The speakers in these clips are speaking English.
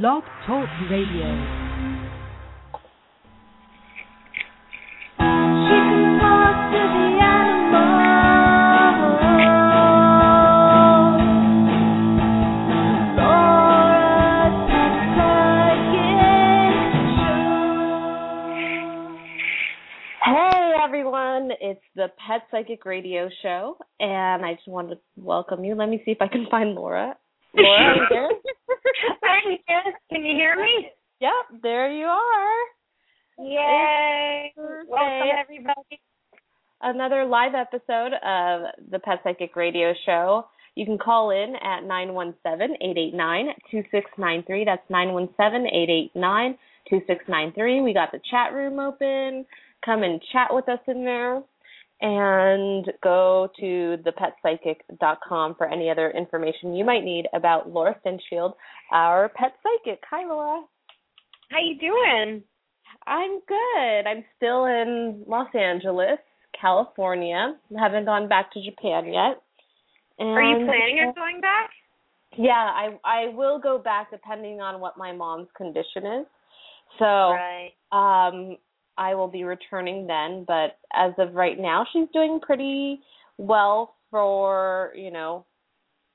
Blog Talk Radio. Hey everyone, it's the Pet Psychic Radio Show, and I just wanted to welcome you. Let me see if I can find Laura. Laura, are you there? I'm. Can you hear me? Yep, there you are. Yay! Welcome everybody. Another live episode of the Pet Psychic Radio Show. You can call in at 917-889-2693. That's 917-889-2693. We got the chat room open. Come and chat with us in there. And go to thepetpsychic.com for any other information you might need about Laura Stinchfield, our pet psychic. Hi, Laura. How you doing? I'm good. I'm still in Los Angeles, California. haven't gone back to Japan yet. And Are you planning on going back? Yeah, I I will go back depending on what my mom's condition is. So, Right. um I will be returning then, but as of right now she's doing pretty well for, you know,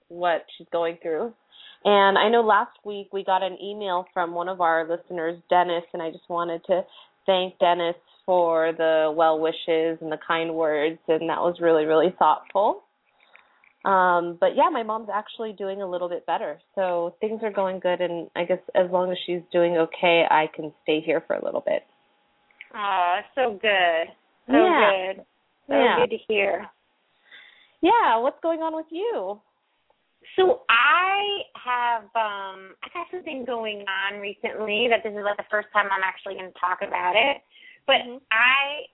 what she's going through. And I know last week we got an email from one of our listeners, Dennis, and I just wanted to thank Dennis for the well wishes and the kind words, and that was really, really thoughtful. Um, but yeah, my mom's actually doing a little bit better, so things are going good. And I guess as long as she's doing okay, I can stay here for a little bit. Oh, so good. So Yeah. good. So Yeah. good to hear. Yeah, what's going on with you? So I have um I got something going on recently that this is like the first time I'm actually going to talk about it. But Mhm. I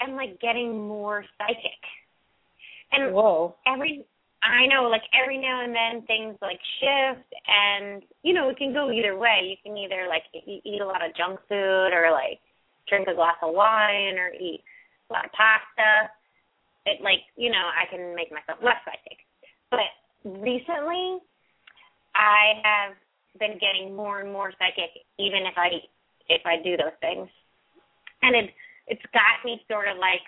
am like getting more psychic. And Whoa. every I know, like every now and then things like shift, and you know it can go either way. You can either like eat a lot of junk food, or like drink a glass of wine, or eat a lot of pasta. It like you know I can make myself less psychic. But recently, I have been getting more and more psychic, even if I if I do those things, and it it's got me sort of like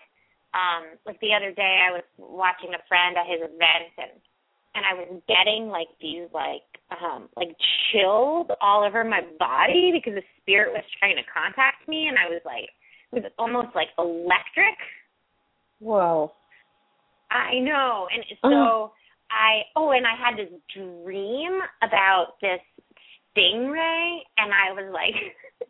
um like the other day I was watching a friend at his event and and I was getting like these like um like chills all over my body because the spirit was trying to contact me and I was like it was almost like electric. Whoa. I know. And so I oh and I had this dream about this stingray and I was like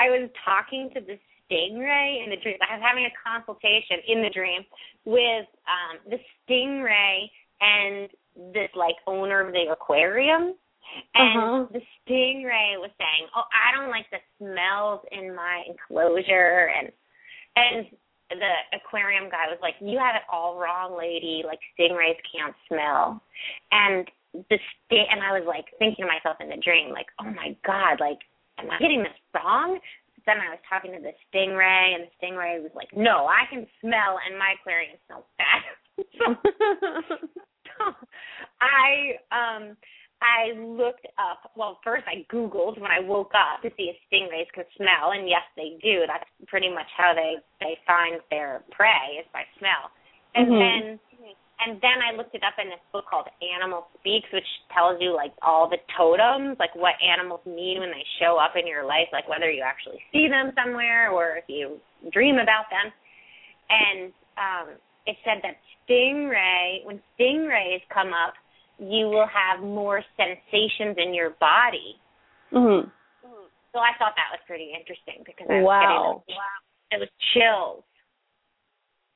I was talking to this stingray in the dream. I was having a consultation in the dream with um the stingray and this like owner of the aquarium. And Uh-huh. the stingray was saying, "Oh, I don't like the smells in my enclosure," and and the aquarium guy was like, "You have it all wrong, lady. Like stingrays can't smell." And the sting, and I was like thinking to myself in the dream, like, "Oh my god, like, am I getting this wrong?" But then I was talking to the stingray, and the stingray was like, "No, I can smell, and my aquarium smells bad." so I um I looked up well first I Googled when I woke up to see if stingrays can smell and yes they do. That's pretty much how they they find their prey is by smell. And Mhm. then and then I looked it up in this book called Animal Speaks which tells you like all the totems, like what animals mean when they show up in your life, like whether you actually see them somewhere or if you dream about them. And um it said that stingray when stingrays come up you will have more sensations in your body. Mhm. So I thought that was pretty interesting because I was Wow. getting wow. It was chills.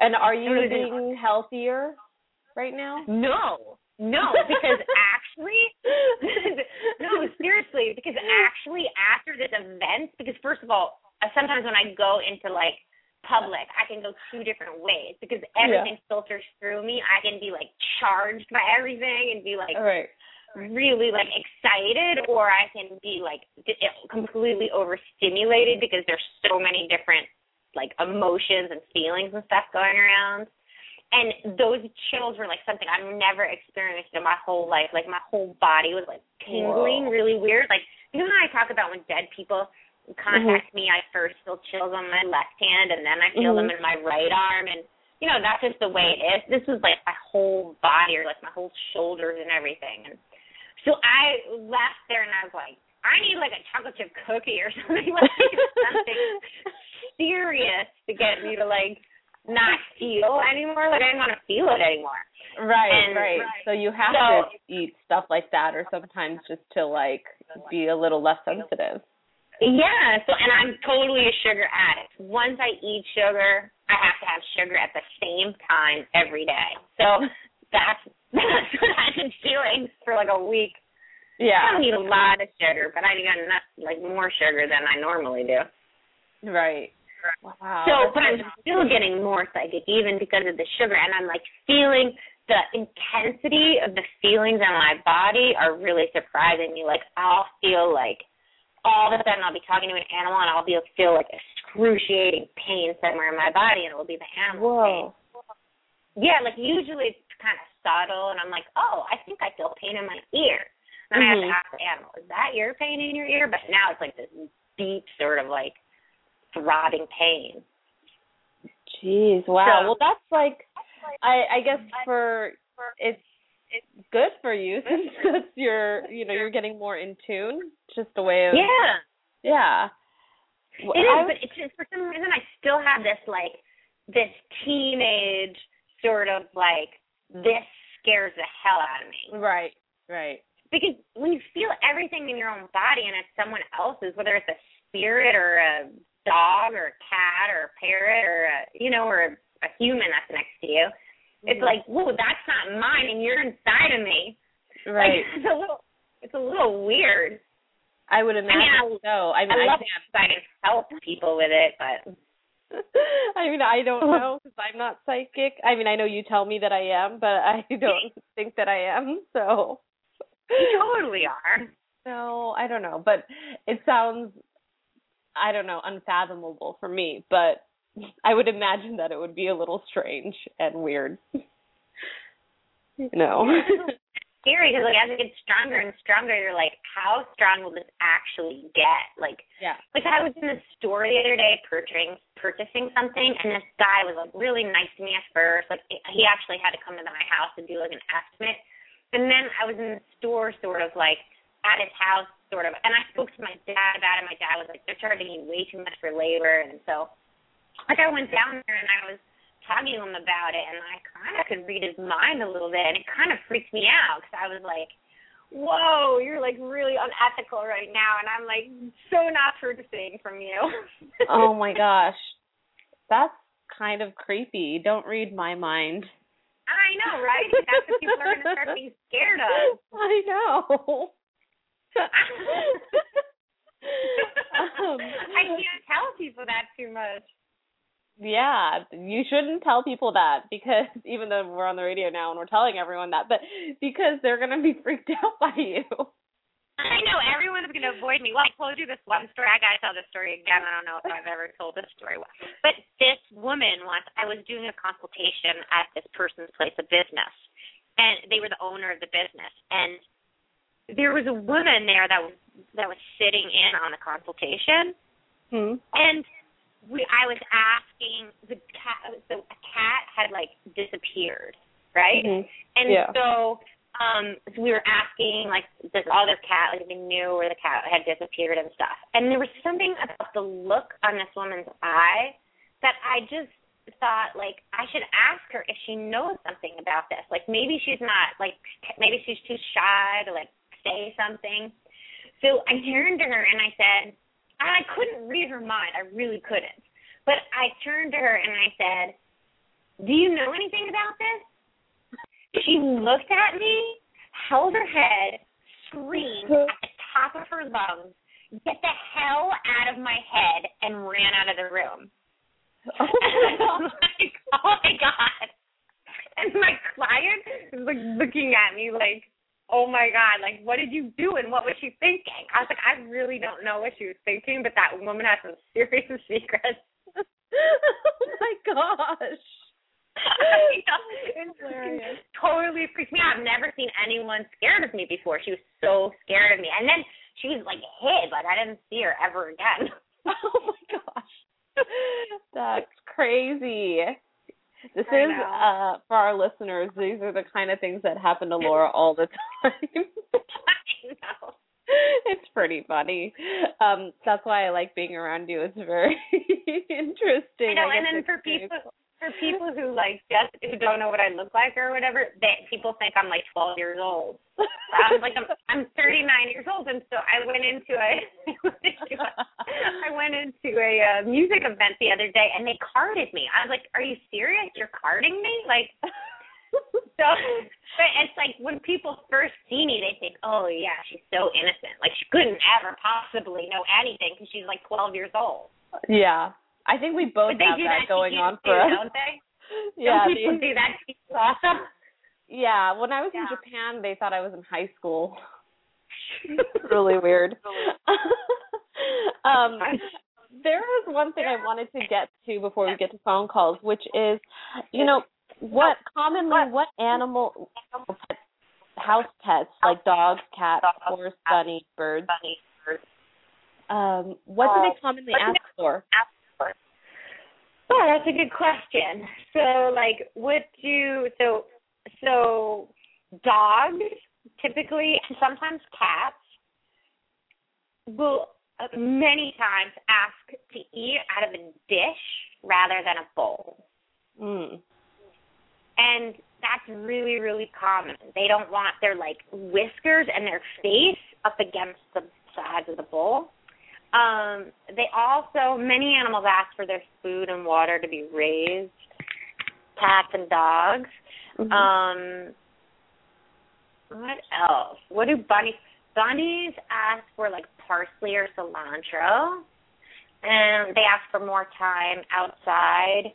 And are you being healthier right now? No, no, because actually, no, seriously, because actually after this event, because first of all, sometimes when I go into like public, I can go two different ways because everything filters through me. I can be like charged by everything and be like right. really like excited or I can be like d- eh, completely overstimulated because there's so many different like emotions and feelings and stuff going around. And those chills were like something I've never experienced in my whole life. Like my whole body was like tingling Whoa. really weird. Like you know, I talk about when dead people contact mm-hmm. me, I first feel chills on my left hand and then I feel mm-hmm. them in my right arm and you know, that's just the way it is. This was like my whole body or like my whole shoulders and everything. And so I left there and I was like, I need like a chocolate chip cookie or something like something serious to get me to like not feel anymore. Like I didn't want to feel it anymore. Right, and, right. So you have so, to eat stuff like that or sometimes just to like be a little less sensitive. Yeah, so and I'm totally a sugar addict. Once I eat sugar, I have to have sugar at the same time every day. So that's that's what I've been doing for like a week. Yeah. I don't eat a lot of sugar, but I got enough like more sugar than I normally do. Right. Wow. So, but I'm still getting more psychic even because of the sugar, and I'm like feeling the intensity of the feelings in my body are really surprising me. Like I'll feel like all of a sudden I'll be talking to an animal and I'll be feel like excruciating pain somewhere in my body and it will be the animal Whoa. pain. Yeah, like usually it's kind of subtle and I'm like, oh, I think I feel pain in my ear. And mm-hmm. I have to mm-hmm. ask the animal, is that your pain in your ear? But now it's like this deep sort of like throbbing pain. Jeez, wow. So, well, that's like, I I guess for it's good for you since you're you know you're getting more in tune. Just a way of yeah yeah. It is, but it's just for some reason I still have this like this teenage sort of like this scares the hell out of me. Right, right. Because when you feel everything in your own body and it's someone else's, whether it's a spirit or a dog or a cat or a parrot or a you know or a, a human that's next to you, it's mm-hmm. like, whoa, that's not mine, and you're inside of me. Right. Like, it's a little, it's a little weird. I would imagine I mean, I, so. I mean, I, love I can't help people with it, but. I mean, I don't know because I'm not psychic. I mean, I know you tell me that I am, but I don't think that I am. So. You totally are. No, I don't know, but it sounds, I don't know, unfathomable for me. But I would imagine that it would be a little strange and weird. no. Scary because like as it gets stronger and stronger, you're like, how strong will this actually get? Like, yeah. Like I was in the store the other day purchasing purchasing something, and this guy was like really nice to me at first. Like he actually had to come to my house to do like an estimate, and then I was in the store sort of like at his house sort of, and I spoke to my dad about it. My dad was like, they're charging you way too much for labor, and so like I went down there and I was talking to him about it, and I kind of could read his mind a little bit, and it kind of freaked me out because I was like, "Whoa, you're like really unethical right now," and I'm like so not purchasing from you. oh my gosh, that's kind of creepy. Don't read my mind. I know, right? That's what people are going to start being scared of. I know. um, I can't tell people that too much. Yeah, you shouldn't tell people that because even though we're on the radio now and we're telling everyone that, but because they're going to be freaked out by you. I know everyone's going to avoid me. Well, I told you this one story. I got to tell this story again. I don't know if I've ever told this story. But this woman once, I was doing a consultation at this person's place of business, and they were the owner of the business, and there was a woman there that was that was sitting in on the consultation, hmm. and we I was asking the cat the cat had like disappeared, right? Mm-hmm. And yeah. so um so we were asking like this other cat like they knew where the cat had disappeared and stuff. And there was something about the look on this woman's eye that I just thought like I should ask her if she knows something about this. Like maybe she's not like maybe she's too shy to like say something. So I turned to her and I said, I couldn't read her mind. I really couldn't. But I turned to her and I said, Do you know anything about this? She looked at me, held her head, screamed uh-huh. at the top of her lungs, Get the hell out of my head, and ran out of the room. Oh, oh my, like, oh my god. And my client is like looking at me like, oh my god, like what did you do and what was she thinking? I was like, I really don't know what she was thinking, but that woman has some serious secrets. oh my gosh. Oh, totally freaked me out. I've never seen anyone scared of me before. She was so scared of me. And then she was like hid. Like I didn't see her ever again. oh my gosh. That's crazy. This I is uh for our listeners, these are the kind of things that happen to Laura all the time. I know. it's pretty funny. Um that's why I like being around you. It's very interesting. I know, I and then for people for people who like just who don't know what I look like or whatever, they people think I'm like 12 years old. I'm like I'm I'm 39 years old, and so I went into a I went into a uh, music event the other day, and they carded me. I was like, "Are you serious? You're carding me?" Like, so but it's like when people first see me, they think, "Oh yeah, she's so innocent. Like she couldn't ever possibly know anything because she's like 12 years old." yeah. I think we both they have that that going on too, for us. don't they? Yeah, Don't people the- do that to you also? yeah. When I was in Japan, they thought I was in high school. really weird. um, there is one thing I wanted to get to before we get to phone calls, which is, you know, what commonly what animal house pets like dogs, cats, horse, bunny, birds, um, what do they commonly ask for? Oh, that's a good question. So, like, what do so so dogs typically, and sometimes cats, will uh, many times ask to eat out of a dish rather than a bowl, Mm. and that's really really common. They don't want their like whiskers and their face up against the sides of the bowl. Um, they also many animals ask for their food and water to be raised. Cats and dogs. Mhm. Um, what else? What do bunnies? Bunnies ask for like parsley or cilantro, and they ask for more time outside.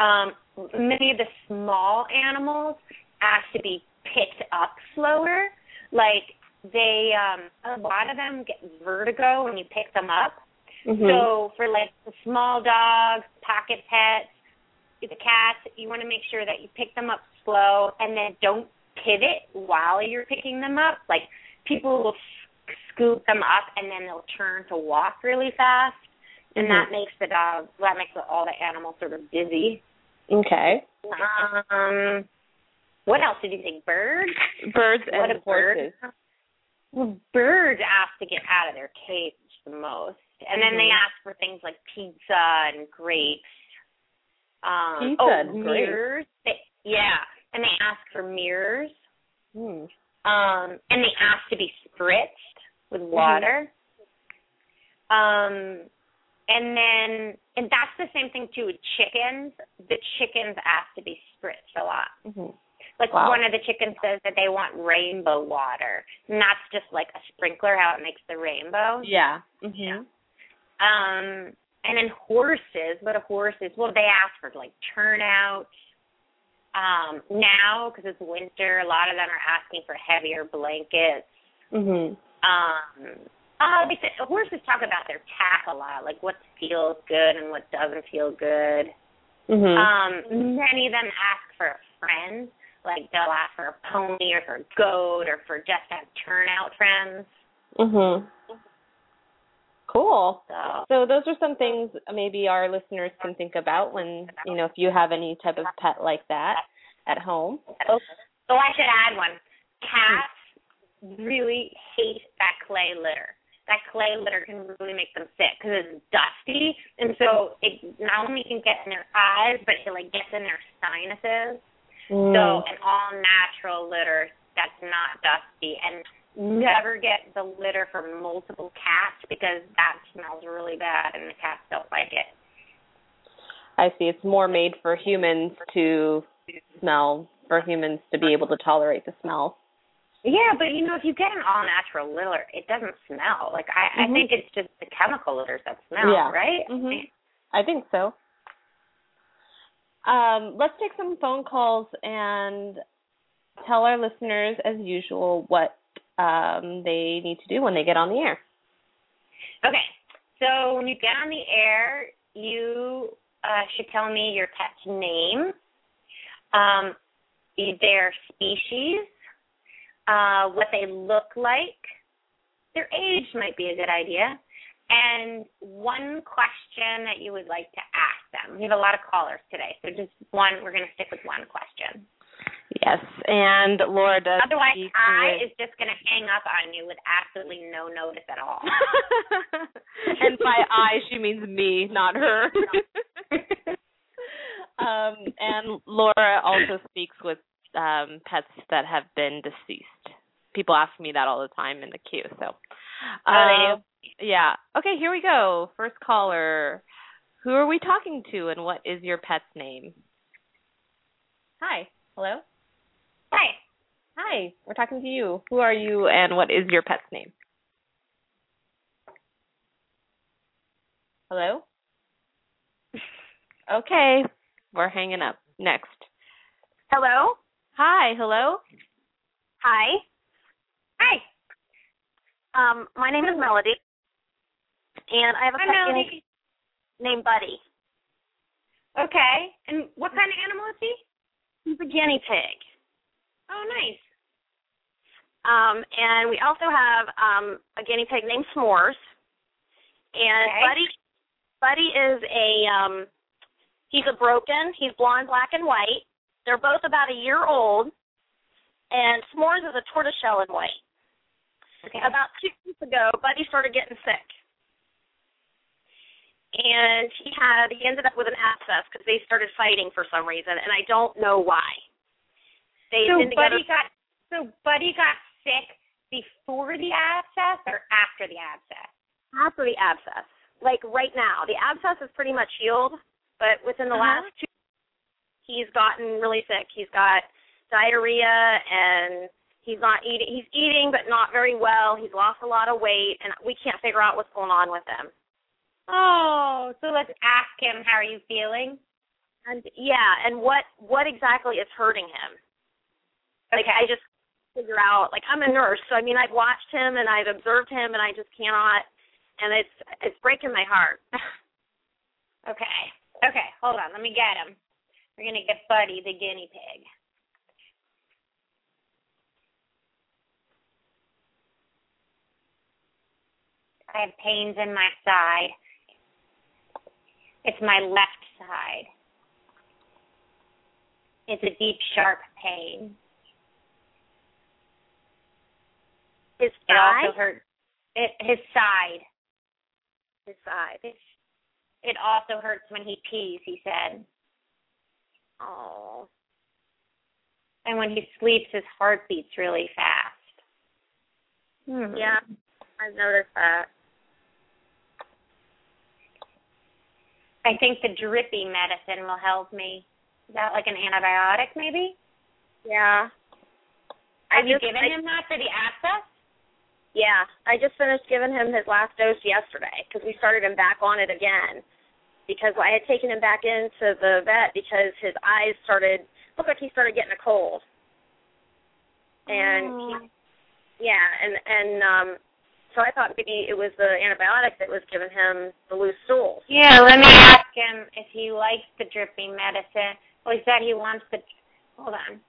Um, many of the small animals ask to be picked up slower. Like they, um, a lot of them get vertigo when you pick them up. Mhm. So for like the small dogs, pocket pets, the cats, you want to make sure that you pick them up slow and then don't pivot while you're picking them up. Like people will scoop them up and then they'll turn to walk really fast, and Mhm. that makes the dog that makes all the animals sort of dizzy. okay. Um, what else did you think? Birds? Birds what and a bird. Well, birds ask to get out of their cage the most, and then they Mhm. ask for things like pizza and grapes. Um, Pizza oh, and grapes. mirrors. They, yeah, and they ask for mirrors. Hmm. Um, and they ask to be spritzed with water. Um, and then, and that's the same thing too with chickens. The chickens ask to be spritzed a lot. Mhm. Like Wow. one of the chickens says that they want rainbow water, and that's just like a sprinkler how it makes the rainbow. Yeah. Mhm. Um, and then horses, what are horses? Well, they ask for like turnout. Um, now because it's winter, a lot of them are asking for heavier blankets. Mhm. Um, uh, they say, horses talk about their tack a lot, like what feels good and what doesn't feel good. Mhm. Um, many of them ask for a friend, like they'll ask for a pony or for a goat or for just to have turnout friends. Mhm. Cool. So So those are some things maybe our listeners can think about when you know if you have any type of pet like that at home. Oh, so I should add one. Cats really hate that clay litter. That clay litter can really make them sick because it's dusty, and so it not only can get in their eyes, but it like gets in their sinuses. Mm. So an all natural litter that's not dusty, and never get the litter for multiple cats because that smells really bad, and the cats don't like it. I see. It's more made for humans to smell, for humans to be able to tolerate the smell. Yeah, but you know, if you get an all natural litter, it doesn't smell. Like I, Mhm. I think it's just the chemical litters that smell, Yeah. right? Mhm. I think so. Um, let's take some phone calls and tell our listeners, as usual, what um, they need to do when they get on the air. Okay, so when you get on the air, you uh, should tell me your pet's name, um, their species, uh, what they look like, their age might be a good idea. And one question that you would like to ask them. We have a lot of callers today, so just one. We're going to stick with one question. Yes, and Laura does. Otherwise, I is just going to hang up on you with absolutely no notice at all. and by I, she means me, not her. um, and Laura also speaks with um, pets that have been deceased. People ask me that all the time in the queue. So, Oh, um, yeah. Okay, here we go. First caller. Who are we talking to, and what is your pet's name? Hi. Hello. Hi. Hi. We're talking to you. Who are you, and what is your pet's name? Hello. Okay, we're hanging up. Next. Hello. Hi. Hello. Hi. Hi. Um, my name is Melody, and I have a pet guinea Melody. named Buddy. Okay. And what kind of animal is he? He's a guinea pig. Oh, nice. Um, and we also have um, a guinea pig named S'mores. And Okay. Buddy, Buddy is a um, he's a broken. He's blonde, black, and white. They're both about a year old. And S'mores is a tortoiseshell and white. Okay. About two weeks ago, Buddy started getting sick. And he had he ended up with an abscess because they started fighting for some reason, and I don't know why. They so had been together Buddy got so Buddy got sick before the abscess or after the abscess? after the abscess. Like right now, the abscess is pretty much healed, but within the Uh-huh. last two, he's gotten really sick. He's got diarrhea and he's not eating. He's eating, but not very well. He's lost a lot of weight, and we can't figure out what's going on with him. Oh, so let's ask him how are you feeling? And yeah, and what what exactly is hurting him? Like I just figure out. Like I'm a nurse, so I mean I've watched him and I've observed him, and I just cannot. And it's it's breaking my heart. Okay. Okay, hold on. Let me get him. We're going to get Buddy, the guinea pig. I have pains in my side. It's my left side. It's a deep, sharp pain. His It also hurts. It his side. his side. It, it also hurts when he pees. He said, Oh. and when he sleeps, his heart beats really fast. Hmm. Yeah, I've noticed that. I think the drippy medicine will help me. Is that like an antibiotic, maybe? Yeah. Have I you just- given I- him that for the abscess? Yeah, I just finished giving him his last dose yesterday because we started him back on it again. Because I had taken him back into the vet because his eyes started looked like he started getting a cold. And Oh. he, yeah, and and um so I thought maybe it was the antibiotic that was giving him the loose stools. Yeah, let me ask him if he likes the drippy medicine. Well, he said he wants the. Hold on.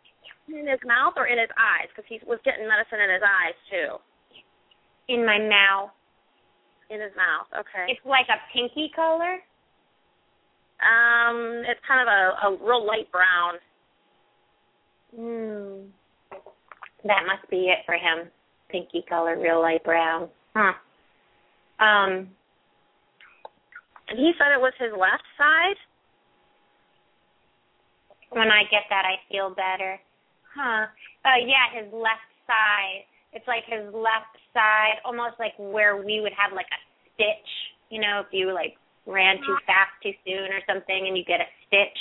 In his mouth or in his eyes because he was getting medicine in his eyes too. In my mouth. In his mouth. Okay. It's like a pinky color. Um, it's kind of a, a real light brown. Hmm. That must be it for him. Pinky color, real light brown. Huh. Um. And he said it was his left side. When I get that, I feel better. Huh. Uh, yeah, his left side. It's like his left side, almost like where we would have like a stitch. You know, if you like ran too fast too soon or something, and you get a stitch.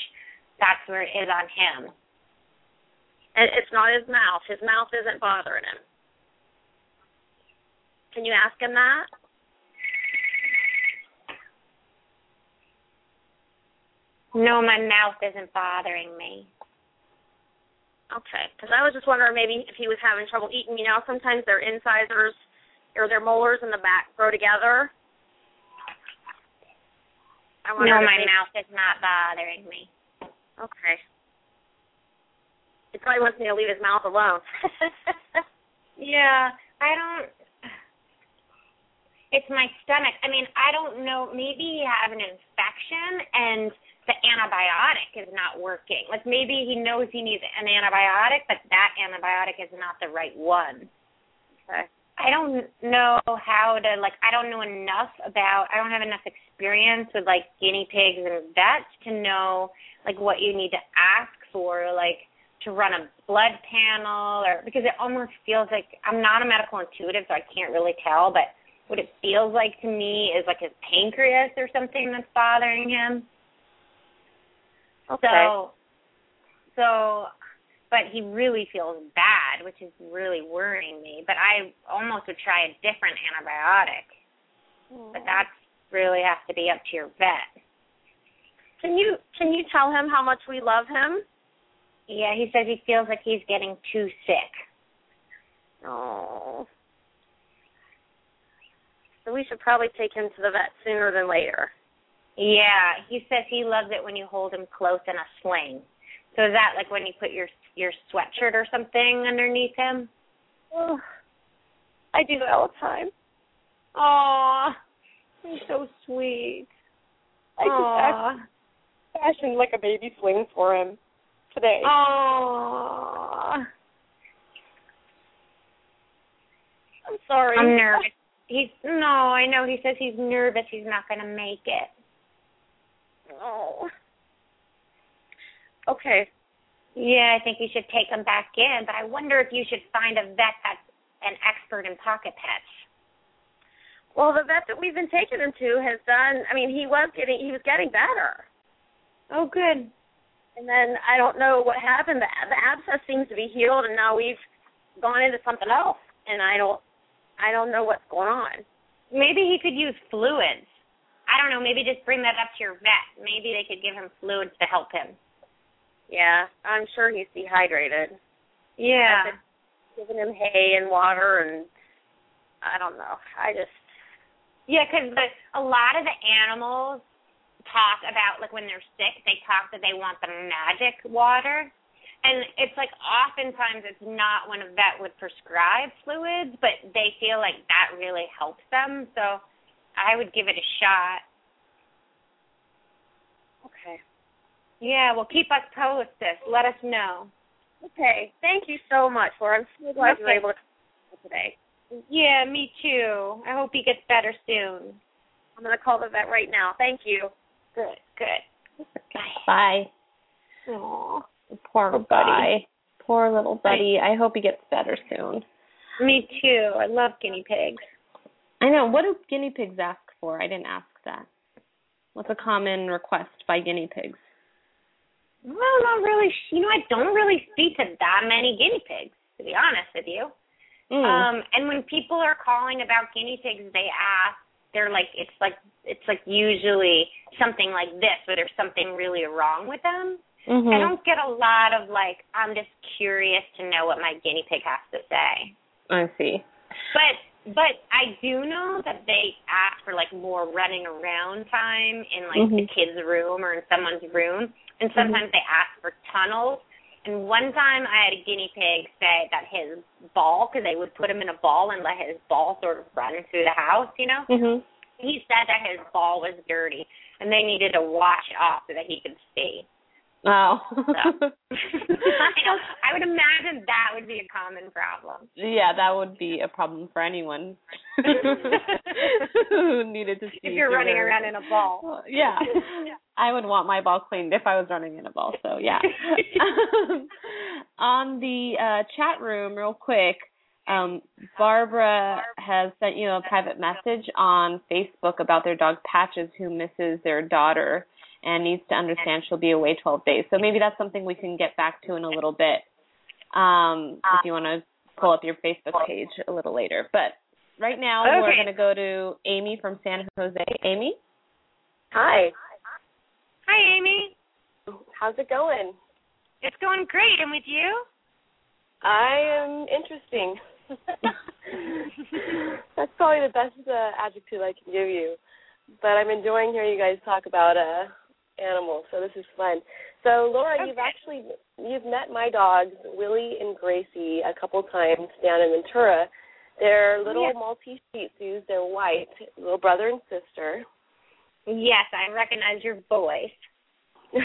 That's where it is on him. And it's not his mouth. His mouth isn't bothering him. Can you ask him that? No, my mouth isn't bothering me. Okay. Because I was just wondering maybe if he was having trouble eating. You know, sometimes their incisors or their molars in the back grow together. I No, my maybe- mouth is not bothering me. Okay. He probably wants me to leave his mouth alone. Yeah, I don't. It's my stomach. I mean, I don't know. Maybe he has an infection and the antibiotic is not working. Like maybe he knows he needs an antibiotic, but that antibiotic is not the right one. Okay. I don't know how to like I don't know enough about I don't have enough experience with like guinea pigs and vets to know like what you need to ask for like to run a blood panel or because it almost feels like I'm not a medical intuitive so I can't really tell but what it feels like to me is like his pancreas or something that's bothering him. Okay. So so but he really feels bad, which is really worrying me. But I almost would try a different antibiotic. Mm. But that really has to be up to your vet. Can you can you tell him how much we love him? Yeah, he says he feels like he's getting too sick. Oh. So we should probably take him to the vet sooner than later. Yeah, he says he loves it when you hold him close in a sling. So is that like when you put your your sweatshirt or something underneath him? Oh, I do that all the time. Aw, he's so sweet. I Aw. just fashioned like a baby swing for him today. Aw. I'm sorry. I'm nervous. He's no, I know. He says he's nervous. He's not going to make it. Oh. Okay. Yeah, I think you should take him back in. But I wonder if you should find a vet that's an expert in pocket pets. Well, the vet that we've been taking him to has done. I mean, he was getting he was getting better, Oh, good. and then I don't know what happened. The, the abscess seems to be healed, and now we've gone into something else, and I don't I don't know what's going on. Maybe he could use fluids. I don't know. Maybe just bring that up to your vet. Maybe they could give him fluids to help him. Yeah, I'm sure he's dehydrated. Yeah. Giving him hay and water, and I don't know. I just Yeah, because a lot of the animals talk about like when they're sick, they talk that they want the magic water, and it's like oftentimes it's not when a vet would prescribe fluids, but they feel like that really helps them. So I would give it a shot. okay. Yeah, well, keep us posted. Let us know. Okay. Thank you so much, Laura. I'm so glad you were able to today. Yeah, me too. I hope he gets better soon. I'm going to call the vet right now. Thank you. Good, good. Bye. Bye. Aw. Poor Poor buddy. Poor little buddy. I hope he gets better soon. Me too. I love guinea pigs. I know. What do guinea pigs ask for? I didn't ask that. What's a common request by guinea pigs? Well, not really. You know, I don't really speak to that many guinea pigs, to be honest with you. Mm. Um, and when people are calling about guinea pigs, they ask. They're like, it's like, it's like usually something like this, where there's something really wrong with them. Mhm. I don't get a lot of like, I'm just curious to know what my guinea pig has to say. I see. But but I do know that they ask for like more running around time in like the Mhm. kid's room or in someone's room, and sometimes they ask for tunnels. And one time I had a guinea pig say that his ball, because they would put him in a ball and let his ball sort of run through the house, you know. Mhm. He said that his ball was dirty and they needed to wash it off so that he could see. Wow. I. I would imagine that would be a common problem. yeah, that would be a problem for anyone who needed to see. If you're running their- around in a ball. Well, yeah. I would want my ball cleaned if I was running in a ball. So yeah. On the uh, chat room, real quick, um, Barbara has sent you a private message on Facebook about their dog Patches, who misses their daughter and needs to understand she'll be away 12 days. So maybe that's something we can get back to in a little bit. Um, if you want to pull up your Facebook page a little later, but right now we're going to go to Amy from San Jose. Amy. Hi. Hi, Amy. How's it going? It's going great. And with you? I am interesting. That's probably the best uh, adjective I can give you. But I'm enjoying hearing you guys talk about uh animals, so this is fun. So Laura, you've actually you've met my dogs Willie and Gracie a couple times down in Ventura, They're little Yeah. Maltese Shih Tzus. They're white, little brother and sister. Yes, I recognize your voice.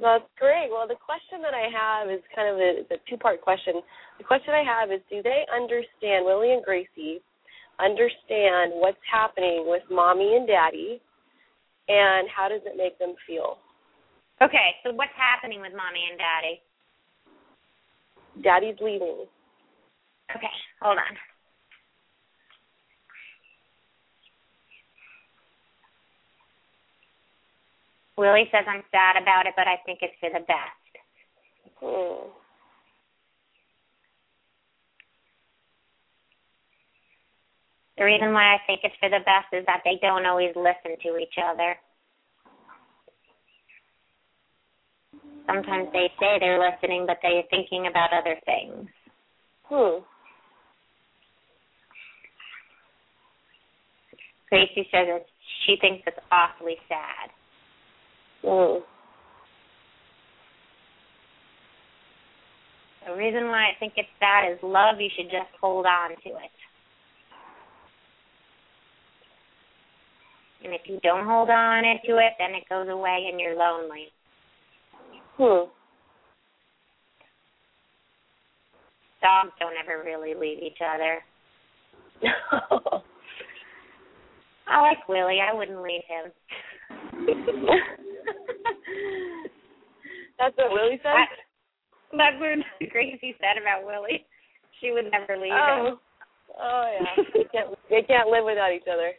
That's great. Well, the question that I have is kind of a, a two-part question. The question I have is, do they understand, Willie and Gracie, understand what's happening with mommy and daddy, and how does it make them feel? Okay, so what's happening with mommy and daddy? Daddy's leaving. Okay, hold on. Willie says I'm sad about it, but I think it's for the best. Hmm. The reason why I think it's for the best is that they don't always listen to each other. Sometimes they say they're listening, but they're thinking about other things. Hmm. Gracie says it's, she thinks it's awfully sad. Hmm. The reason why I think it's sad is love, you should just hold on to it. And if you don't hold on to it, then it goes away and you're lonely. Hmm. Dogs don't ever really leave each other. No. I like Willie. I wouldn't leave him. That's what Willie said. I- That's what Gracie said about Willie. She would never leave him. oh. Oh yeah. they can't. They can't live without each other.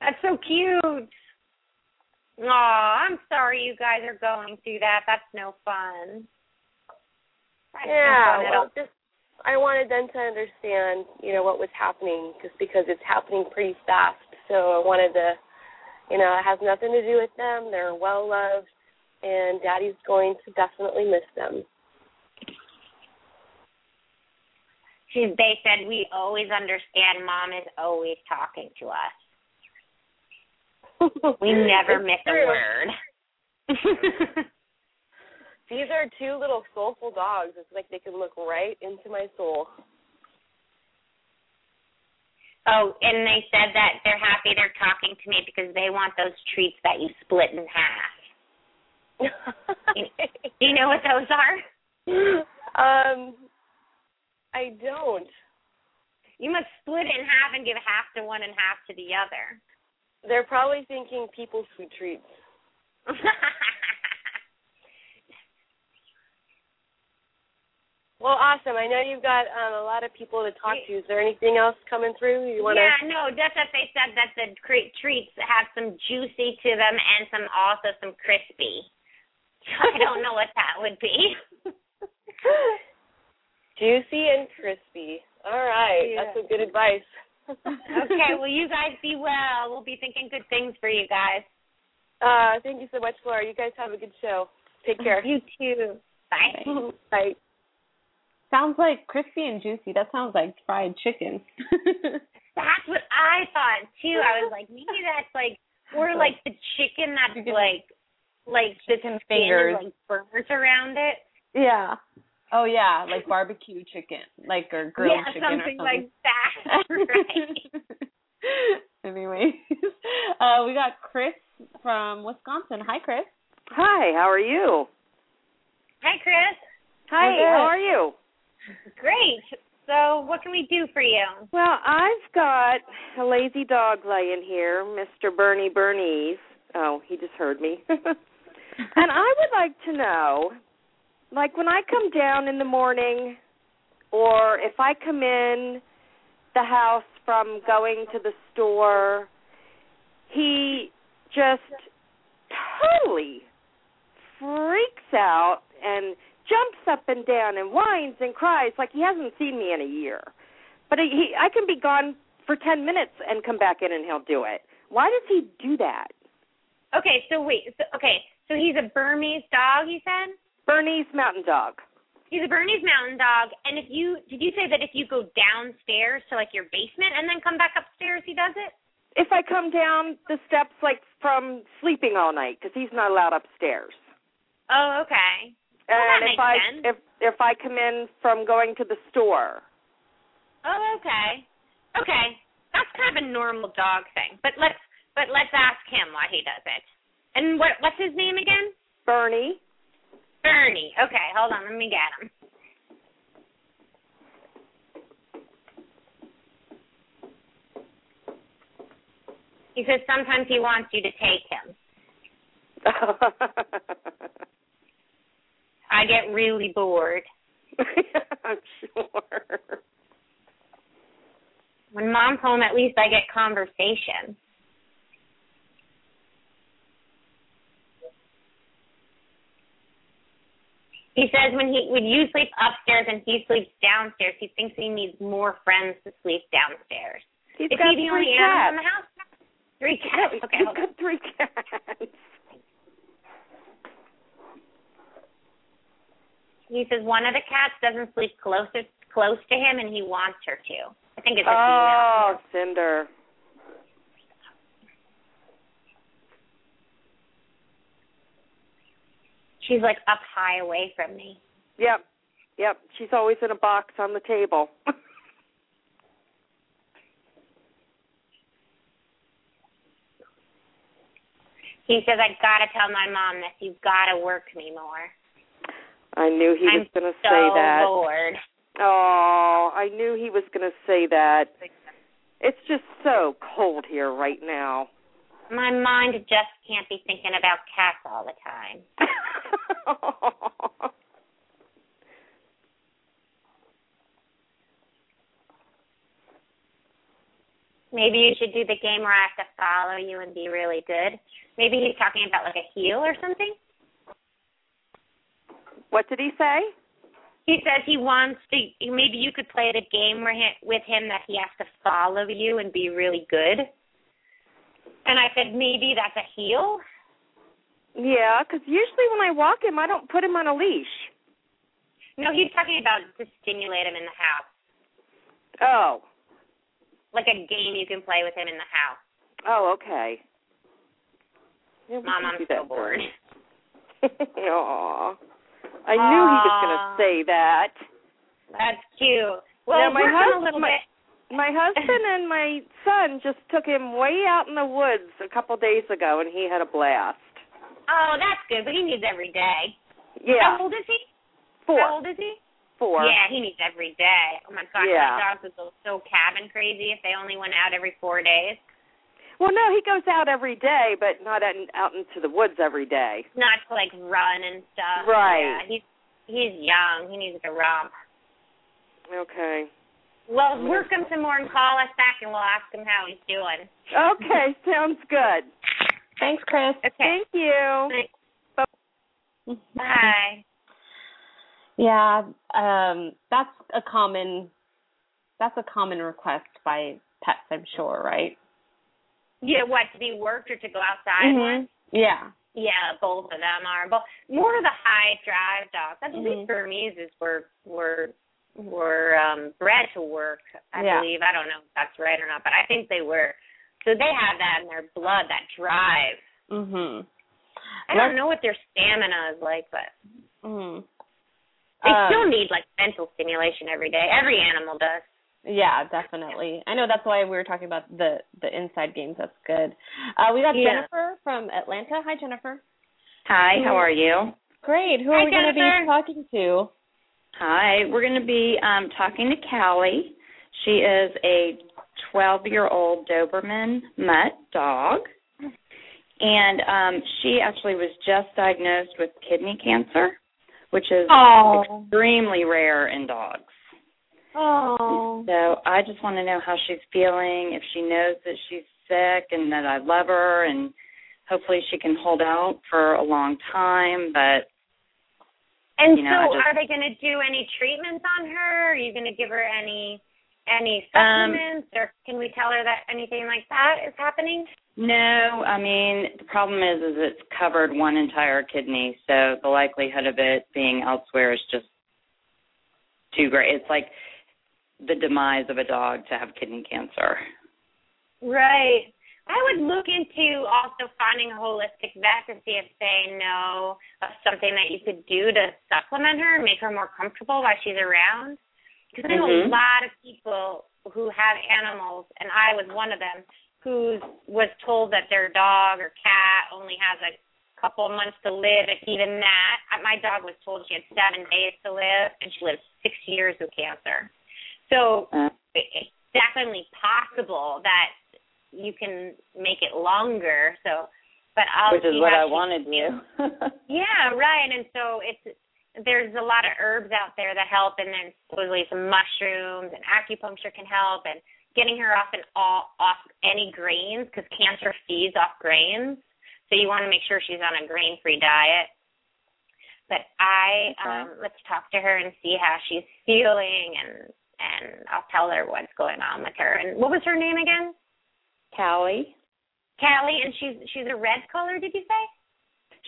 That's so cute. Aw, I'm sorry you guys are going through that. That's no fun. That's no Yeah, fun well, just I wanted them to understand, you know, what was happening, just because it's happening pretty fast. So I wanted to, you know, it has nothing to do with them. They're well loved, and Daddy's going to definitely miss them. They said we always understand mom is always talking to us. We never miss a word. These are two little soulful dogs. It's like they can look right into my soul. oh, and they said that they're happy they're talking to me because they want those treats that you split in half. Do you know what those are? um, I don't. You must split it in half and give half to one and half to the other. They're probably thinking people sweet treats. Well, awesome. I know you've got um, a lot of people to talk to. Is there anything else coming through you want to? Yeah, no, just that they said that the cre- treats have some juicy to them and some also some crispy. I don't know what that would be. Juicy and crispy. All right, Yeah. that's some good advice. Okay, well you guys be well. We'll be thinking good things for you guys. Uh, thank you so much, Laura. You guys have a good show. Take care. You too. Bye. Bye. Sounds like crispy and juicy. That sounds like fried chicken. That's what I thought too. I was like, maybe that's like or like the chicken that's Chicken- like like the chicken skin fingers. and like burgers around it. yeah. Oh yeah, like barbecue chicken, like or grilled yeah, chicken something or like that. right. Anyways, uh, we got Chris from Wisconsin. Hi, Chris. Hi, how are you? Hi, Chris. Hi, how are you? Great. So, what can we do for you? Well, I've got a lazy dog laying here, Mr. Bernie Bernies. Oh, he just heard me. and I would like to know, like when I come down in the morning, or if I come in the house from going to the store, he just totally freaks out and jumps up and down and whines and cries like he hasn't seen me in a year. But he, I can be gone for 10 minutes and come back in and he'll do it. Why does he do that? Okay, so wait. So, okay, so he's a Burmese dog, you said? Bernese Mountain Dog. He's a Bernese mountain dog, and if you did you say that if you go downstairs to like your basement and then come back upstairs, he does it? If I come down the steps like from sleeping all night because he's not allowed upstairs. Oh, okay. Well, and if I sense. if if I come in from going to the store, Oh, okay. Okay. That's kind of a normal dog thing. But let's but let's ask him why he does it. And what what's his name again? Bernie. Bernie. Okay, hold on, let me get him. He says sometimes he wants you to take him. I get really bored. I'm sure. When mom's home, at least I get conversation. He says when he when you sleep upstairs and he sleeps downstairs, he thinks he needs more friends to sleep downstairs. He's Is got he the only animal in the house? Three cats. He's Okay. on. got three cats. He says one of the cats doesn't sleep closer close to him, and he wants her to. I think it's a Oh, female. Cinder. She's like up high away from me. Yep. Yep. She's always in a box on the table. He says I gotta tell my mom this. You've gotta work me more. I knew he I'm was going to so say that. bored. Oh, I knew he was going to say that. It's just so cold here right now. My mind just can't be thinking about cats all the time. Maybe you should do the game where I have to follow you and be really good. Maybe he's talking about like a heel or something. what did he say? He says he wants to. Maybe you could play the game where he, with him that he has to follow you and be really good. And I said maybe that's a heel. Yeah, because usually when I walk him, I don't put him on a leash. No, he's talking about to stimulate him in the house, Oh. like a game you can play with him in the house. Oh, okay. Yeah, Mom, I'm so bored. Aw. I knew he was going to say that. That's cute. Well, Yeah, my working a husband- little my- bit. My husband and my son just took him way out in the woods a couple days ago, and he had a blast. Oh, that's good, but he needs every day. Yeah, How old is he? four, How old is he? four. Yeah, he needs every day. Oh my gosh, Yeah. my dogs would go so cabin crazy if they only went out every four days. Well, no, he goes out every day, but not out, out into the woods every day. Not to like run and stuff. Right. Yeah, he's he's young. He needs to romp. Okay. Well, work him some more and call us back, and we'll ask him how he's doing. Okay, sounds good. Thanks, Chris. Okay. Thank you. Bye. Yeah, um, that's a common that's a common request by pets, I'm sure, right? Yeah, what to be worked or to go outside more? Mhm. Yeah. Yeah, both of them are. But more of the high drive dogs. I believe Mhm. Burmese were were were um bred to work. I Yeah. believe. I don't know if that's right or not, but I think they were. So they have that in their blood, that drive. Mhm. I don't know what their stamina is like, but Mhm. they Um, still need like mental stimulation every day. Every animal does. Yeah, definitely. I know that's why we were talking about the the inside games. That's good. Uh, we got Yeah. Jennifer from Atlanta. Hi, Jennifer. Hi, how are you? Great. Who are Hi, we going to be talking to? Hi, we're going to be um, talking to Callie. She is a 12 year old Doberman mutt dog. And um, she actually was just diagnosed with kidney cancer, which is Oh. extremely rare in dogs. Oh. So I just want to know how she's feeling, if she knows that she's sick and that I love her, and hopefully she can hold out for a long time. But And You know, so, just- are they going to do any treatments on her? Are you going to give her any any Um, supplements, or can we tell her that anything like that is happening? No, I mean the problem is is it's covered one entire kidney, so the likelihood of it being elsewhere is just too great. It's like the demise of a dog to have kidney cancer. Right. I would look into also finding a holistic vet to see if they know of something that you could do to supplement her, make her more comfortable while she's around. because I know a lot of people who have animals, and I was one of them, who was told that their dog or cat only has a couple of months to live, if even that. My dog was told she had seven days to live, and she lived six years with cancer. So Uh, it's definitely possible that you can make it longer. So, but I'll which is what I wanted to. yeah, right. And so it's there's a lot of herbs out there that help, and then supposedly some mushrooms and acupuncture can help, and getting her off and all off any grains because cancer feeds off grains. So you want to make sure she's on a grain-free diet. But I Okay. um let's talk to her and see how she's feeling, and and I'll tell her what's going on with her. And what was her name again? Callie. Callie, and she's she's a red color. Did you say?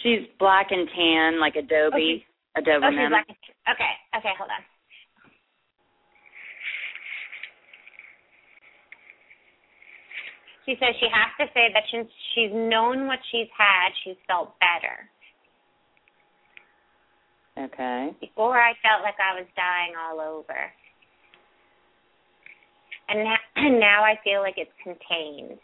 She's black and tan, like Adobe. Oh, Doberman. she's like, okay, okay, hold on. She says she has to say that since she's known what she's had, she's felt better. okay. Before I felt like I was dying all over. And now, and now I feel like it's contained.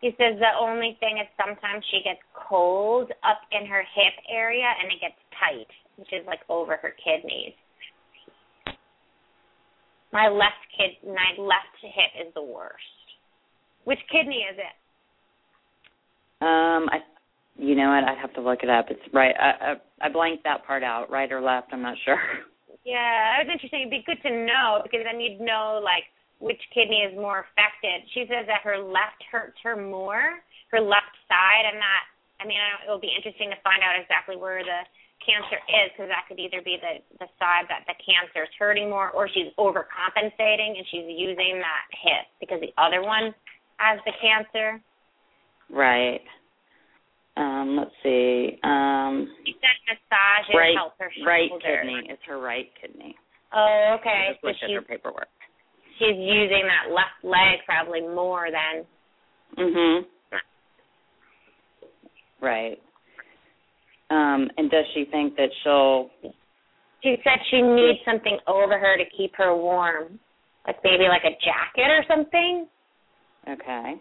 He says the only thing is sometimes she gets cold up in her hip area and it gets tight, which is like over her kidneys. My left kid, my left hip is the worst. Which kidney is it? Um, I, you know what? I'd have to look it up. It's right. I, I I blanked that part out. Right or left? I'm not sure. Yeah, it was interesting. It'd be good to know because then you'd know like which kidney is more affected. She says that her left hurts her more, her left side. I'm not. I mean, I don't, it'll be interesting to find out exactly where the cancer is because that could either be the the side that the cancer is hurting more, or she's overcompensating and she's using that hip because the other one has the cancer. right. Um, let's see. Um, She said massage right, help her right shoulder. kidney. It's her right kidney. Oh, okay. just So she's her paperwork. she's using that left leg probably more than Mhm. Right. Um, and does she think that she'll? She said she needs something over her to keep her warm, like maybe like a jacket or something. Okay.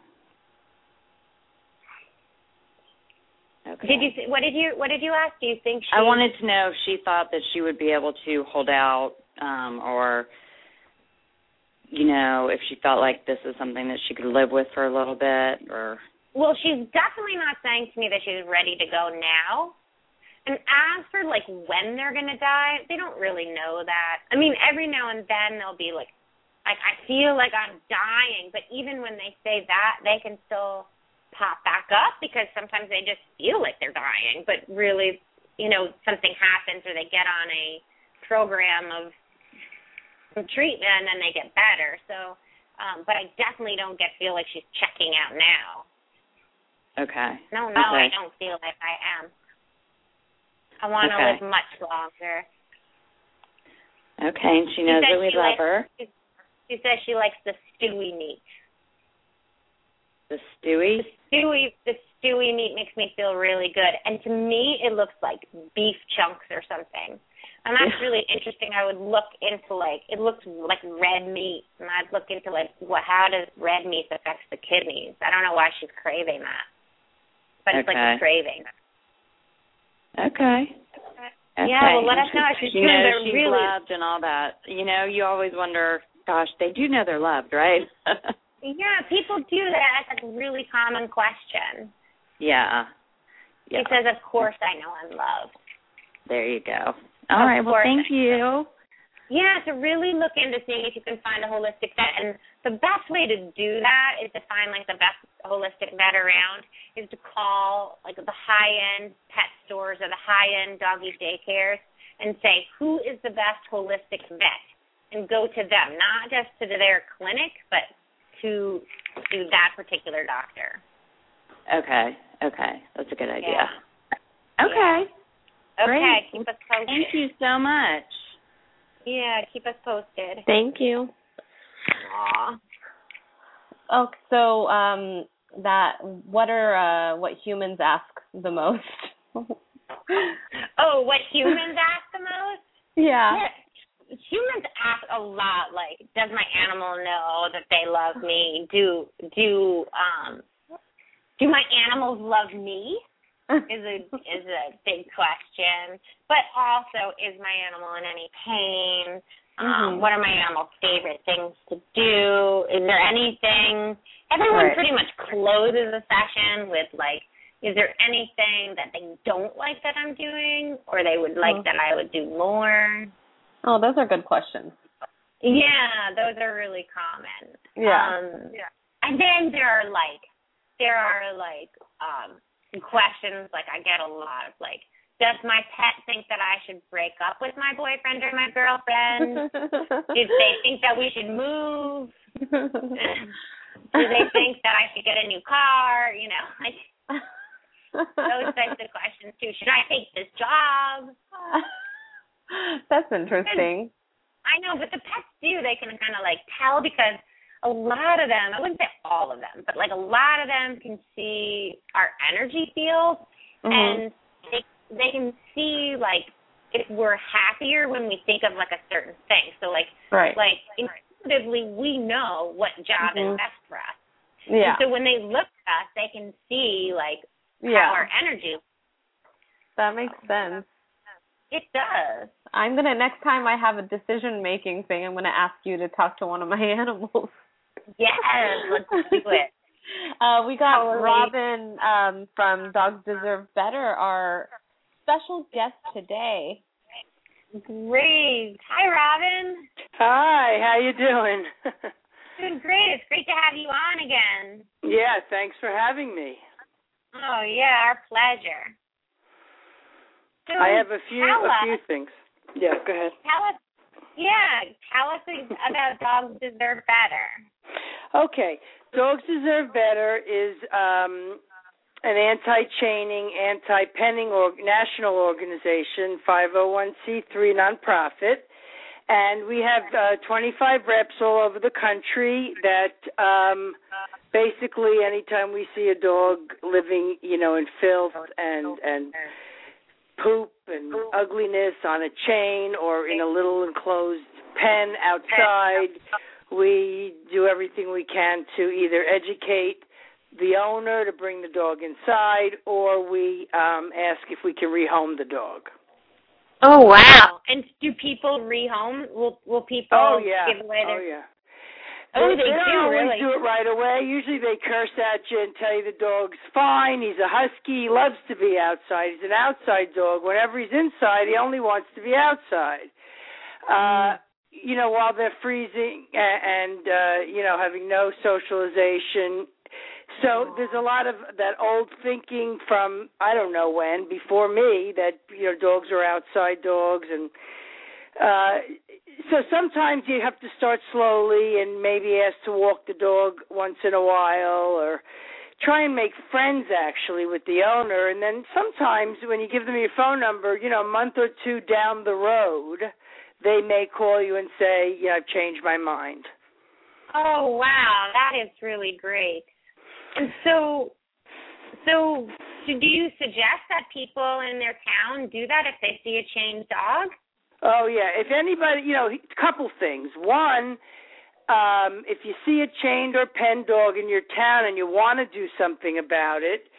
Okay. Did you? What did you? What did you ask? Do you think she? I wanted to know if she thought that she would be able to hold out, um, or you know, if she felt like this is something that she could live with for a little bit, or Well, she's definitely not saying to me that she's ready to go now. And as for like when they're gonna die, they don't really know that. I mean, every now and then they'll be like, like I feel like I'm dying, but even when they say that, they can still pop back up because sometimes they just feel like they're dying, but really, you know, something happens or they get on a program of treatment and they get better. So, um, but I definitely don't get feel like she's checking out now. okay. No, no, I don't feel like I am. I want to Okay. live much longer. Okay, and she knows said that we love likes- her. She says she likes the stewy meat. The Stewie. The stewy, the stewy meat makes me feel really good, and to me, it looks like beef chunks or something. And that's really interesting. I would look into like it looks like red meat, and I'd look into like what how does red meat affect the kidneys? I don't know why she's craving that, but it's like a craving. Okay. Okay. Yeah, well, let us know if she's you know, she's really loved and all that. You know, you always wonder, gosh, they do know they're loved, right? Yeah, people do that. That's a really common question. yeah. Yeah. He says, "Of course, I know I'm loved." There you go. All Of right. Well, thank you. Yeah, to really look into seeing if you can find a holistic vet, and the best way to do that is to find like the best holistic vet around is to call like the high end pet stores or the high end doggy daycares and say who is the best holistic vet, and go to them, not just to their clinic, but to to that particular doctor. Okay. Okay. That's a good idea. Yeah. Okay. Okay, Great. keep us posted. Thank you so much. Yeah, keep us posted. Thank you. Aw. Oh, so um, that what are uh, what humans ask the most? oh, what humans ask the most? Yeah. yeah. Humans ask a lot like does my animal know that they love me? Do do um do my animals love me? is a is a big question. But also is my animal in any pain? Um, Mhm. what are my animal's favorite things to do? Is there anything everyone Right. pretty much closes a session with like is there anything that they don't like that I'm doing or they would like Mhm. that I would do more? Oh, those are good questions. Yeah, those are really common. Yeah. Um, and then there are like there are like um questions like I get a lot of like does my pet think that I should break up with my boyfriend or my girlfriend? Do they think that we should move? Do they think that I should get a new car? You know, like those types of questions too. Should I take this job? That's interesting. I know, but the pets do. They can kind of like tell because a lot of them, I wouldn't say all of them, but like a lot of them can see our energy field Mhm. and they they can see like if we're happier when we think of like a certain thing. So like right. like intuitively we know what job Mhm. is best for us. yeah. And so when they look at us, they can see like yeah. how our energy That makes sense. It does. I'm gonna next time I have a decision making thing, I'm gonna ask you to talk to one of my animals. Yes, let's do it. Uh, we got Totally. Robin um, from Dogs Deserve Better, our special guest today. Great. Hi Robin. Hi, how you doing? Doing great. It's great to have you on again. yeah, thanks for having me. Oh yeah, our pleasure. So I have a few a us, few things. Yeah, go ahead. Tell us, yeah, tell us about Dogs Deserve Better. Okay, Dogs Deserve Better is um, an anti-chaining, anti-penning or national organization, 501c3 nonprofit, and we have uh, 25 reps all over the country that um, basically anytime we see a dog living, you know, in filth and and poop and ugliness on a chain or in a little enclosed pen outside, we do everything we can to either educate the owner to bring the dog inside or we um ask if we can rehome the dog. Oh wow! And do people rehome? Will Will people Oh yeah. give away oh their? yeah. Oh, they, they don't do, always really. do it right away. Usually they curse at you and tell you the dog's fine. He's a husky. He loves to be outside. He's an outside dog. Whenever he's inside, he only wants to be outside. Uh, you know, while they're freezing and, and uh, you know having no socialization. So there's a lot of that old thinking from I don't know when before me that you know dogs are outside dogs and uh so sometimes you have to start slowly and maybe ask to walk the dog once in a while or try and make friends actually with the owner and then sometimes when you give them your phone number you know a month or two down the road they may call you and say yeah i've changed my mind Oh wow, that is really great. And so, so do you suggest that people in their town do that if they see a chained dog? Oh yeah, if anybody, you know, a couple things. One, um, if you see a chained or pen dog in your town and you want to do something about it,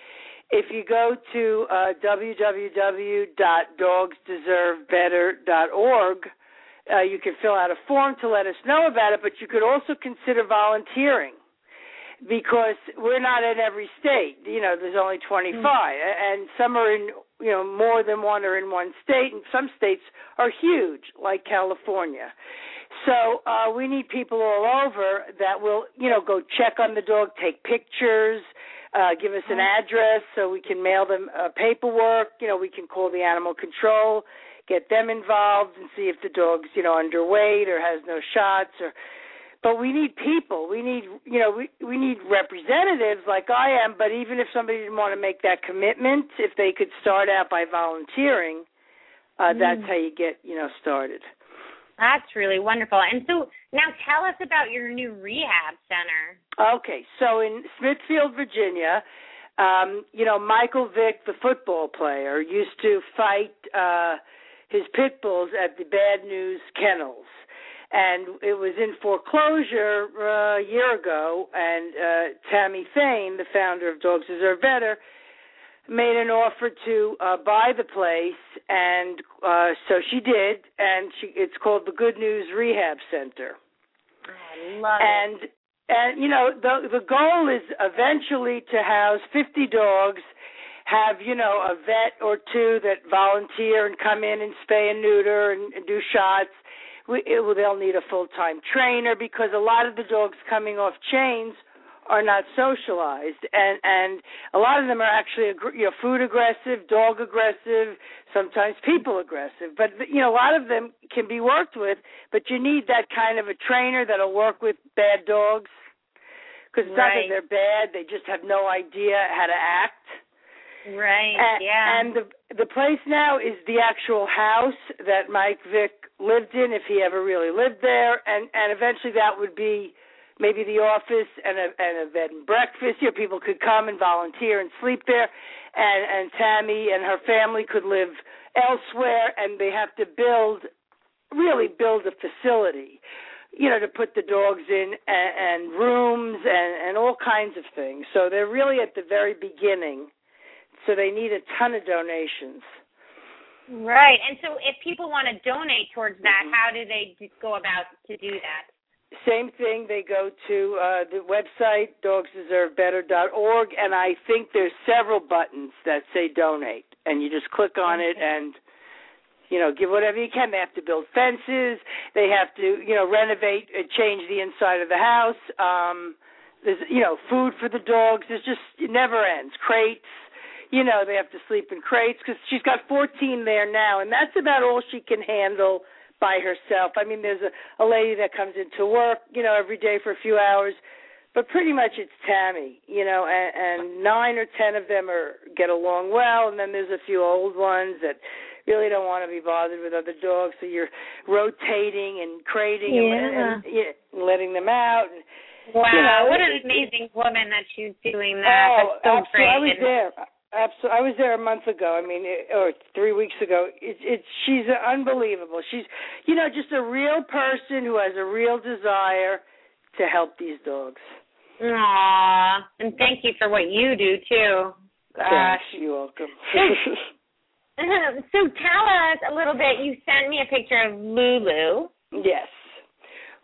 if you go to uh, www.dogsdeservebetter.org, uh, you can fill out a form to let us know about it. But you could also consider volunteering because we're not in every state. You know, there's only 25, and some are in you know more than one are in one state, and some states are huge, like California. So uh, we need people all over that will you know go check on the dog, take pictures. Uh, give us an address so we can mail them uh, paperwork. You know, we can call the animal control, get them involved, and see if the dog's you know underweight or has no shots or but we need people. We need, you know, we we need representatives like I am. But even if somebody didn't want to make that commitment, if they could start out by volunteering, uh, that's how you get, you know, started. That's really wonderful. And so now tell us about your new rehab center. Okay, so in Smithfield, Virginia, Um, you know, Michael Vick, the football player, used to fight uh his pit bulls at the Bad Newz Kennels. And it was in foreclosure uh, a year ago, and uh, Tammy Fain, the founder of Dogs Deserve Better, made an offer to uh, buy the place, and uh, so she did, and she, it's called the Good News Rehab Center. I love and it. and you know the the goal is eventually to house 50 dogs have you know a vet or two that volunteer and come in and spay and neuter and, and do shots we, it, well, they'll need a full-time trainer because a lot of the dogs coming off chains are not socialized. And and a lot of them are actually you know food aggressive dog aggressive sometimes people aggressive. But you know a lot of them can be worked with but you need that kind of a trainer that'll work with bad dogs. Because it's not that they're bad they just have no idea how to act Right. and, yeah. and the the place now is the actual house that Mike Vick lived in, if he ever really lived there, and and eventually that would be maybe the office and a and a bed and breakfast. You know, people could come and volunteer and sleep there, and and Tammy and her family could live elsewhere, and they have to build, really build a facility. You know, to put the dogs in and, and rooms and and all kinds of things. So they're really at the very beginning so they need a ton of donations. Right. And so if people want to donate towards that, Mhm. how do they go about to do that? Same thing, they go to uh, the website dogsdeservebetter.org, and I think there's several buttons that say donate, and you just click on it and you know give whatever you can. They have to build fences, they have to you know renovate, uh, change the inside of the house. Um, there's you know food for the dogs. There's just it never ends. Crates. You know they have to sleep in crates because she's got 14 there now, and that's about all she can handle by herself. I mean, there's a, a lady that comes into work, you know, every day for a few hours, but pretty much it's Tammy, you know, and, and nine or ten of them are get along well, and then there's a few old ones that really don't want to be bothered with other dogs, so you're rotating and crating and, and, and, and letting them out. And, Wow, You know, what an amazing woman that she's doing that. Oh, That's so absolutely. great. I was there. Absolutely. I was there a month ago. I mean, it, or three weeks ago. It's it's she's unbelievable. She's you know just a real person who has a real desire to help these dogs. Aw, and thank you for what you do too. Gosh. You're welcome. Um, so tell us a little bit. You sent me a picture of Lulu, yes.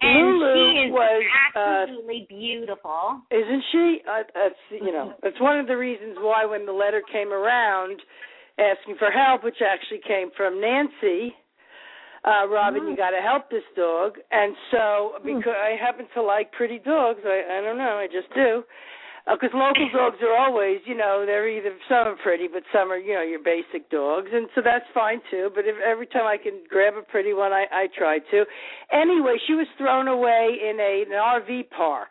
And Lulu she is was uh, absolutely beautiful. Isn't she? Uh, that's you know that's one of the reasons why when the letter came around asking for help, which actually came from Nancy, uh, Robin, you got to help this dog. And so because I happen to like pretty dogs, I I don't know, I just do. Because local dogs are always, you know, they're either some are pretty, but some are, you know, your basic dogs, and so that's fine too. But if every time I can grab a pretty one, I I try to. Anyway, she was thrown away in a an RV park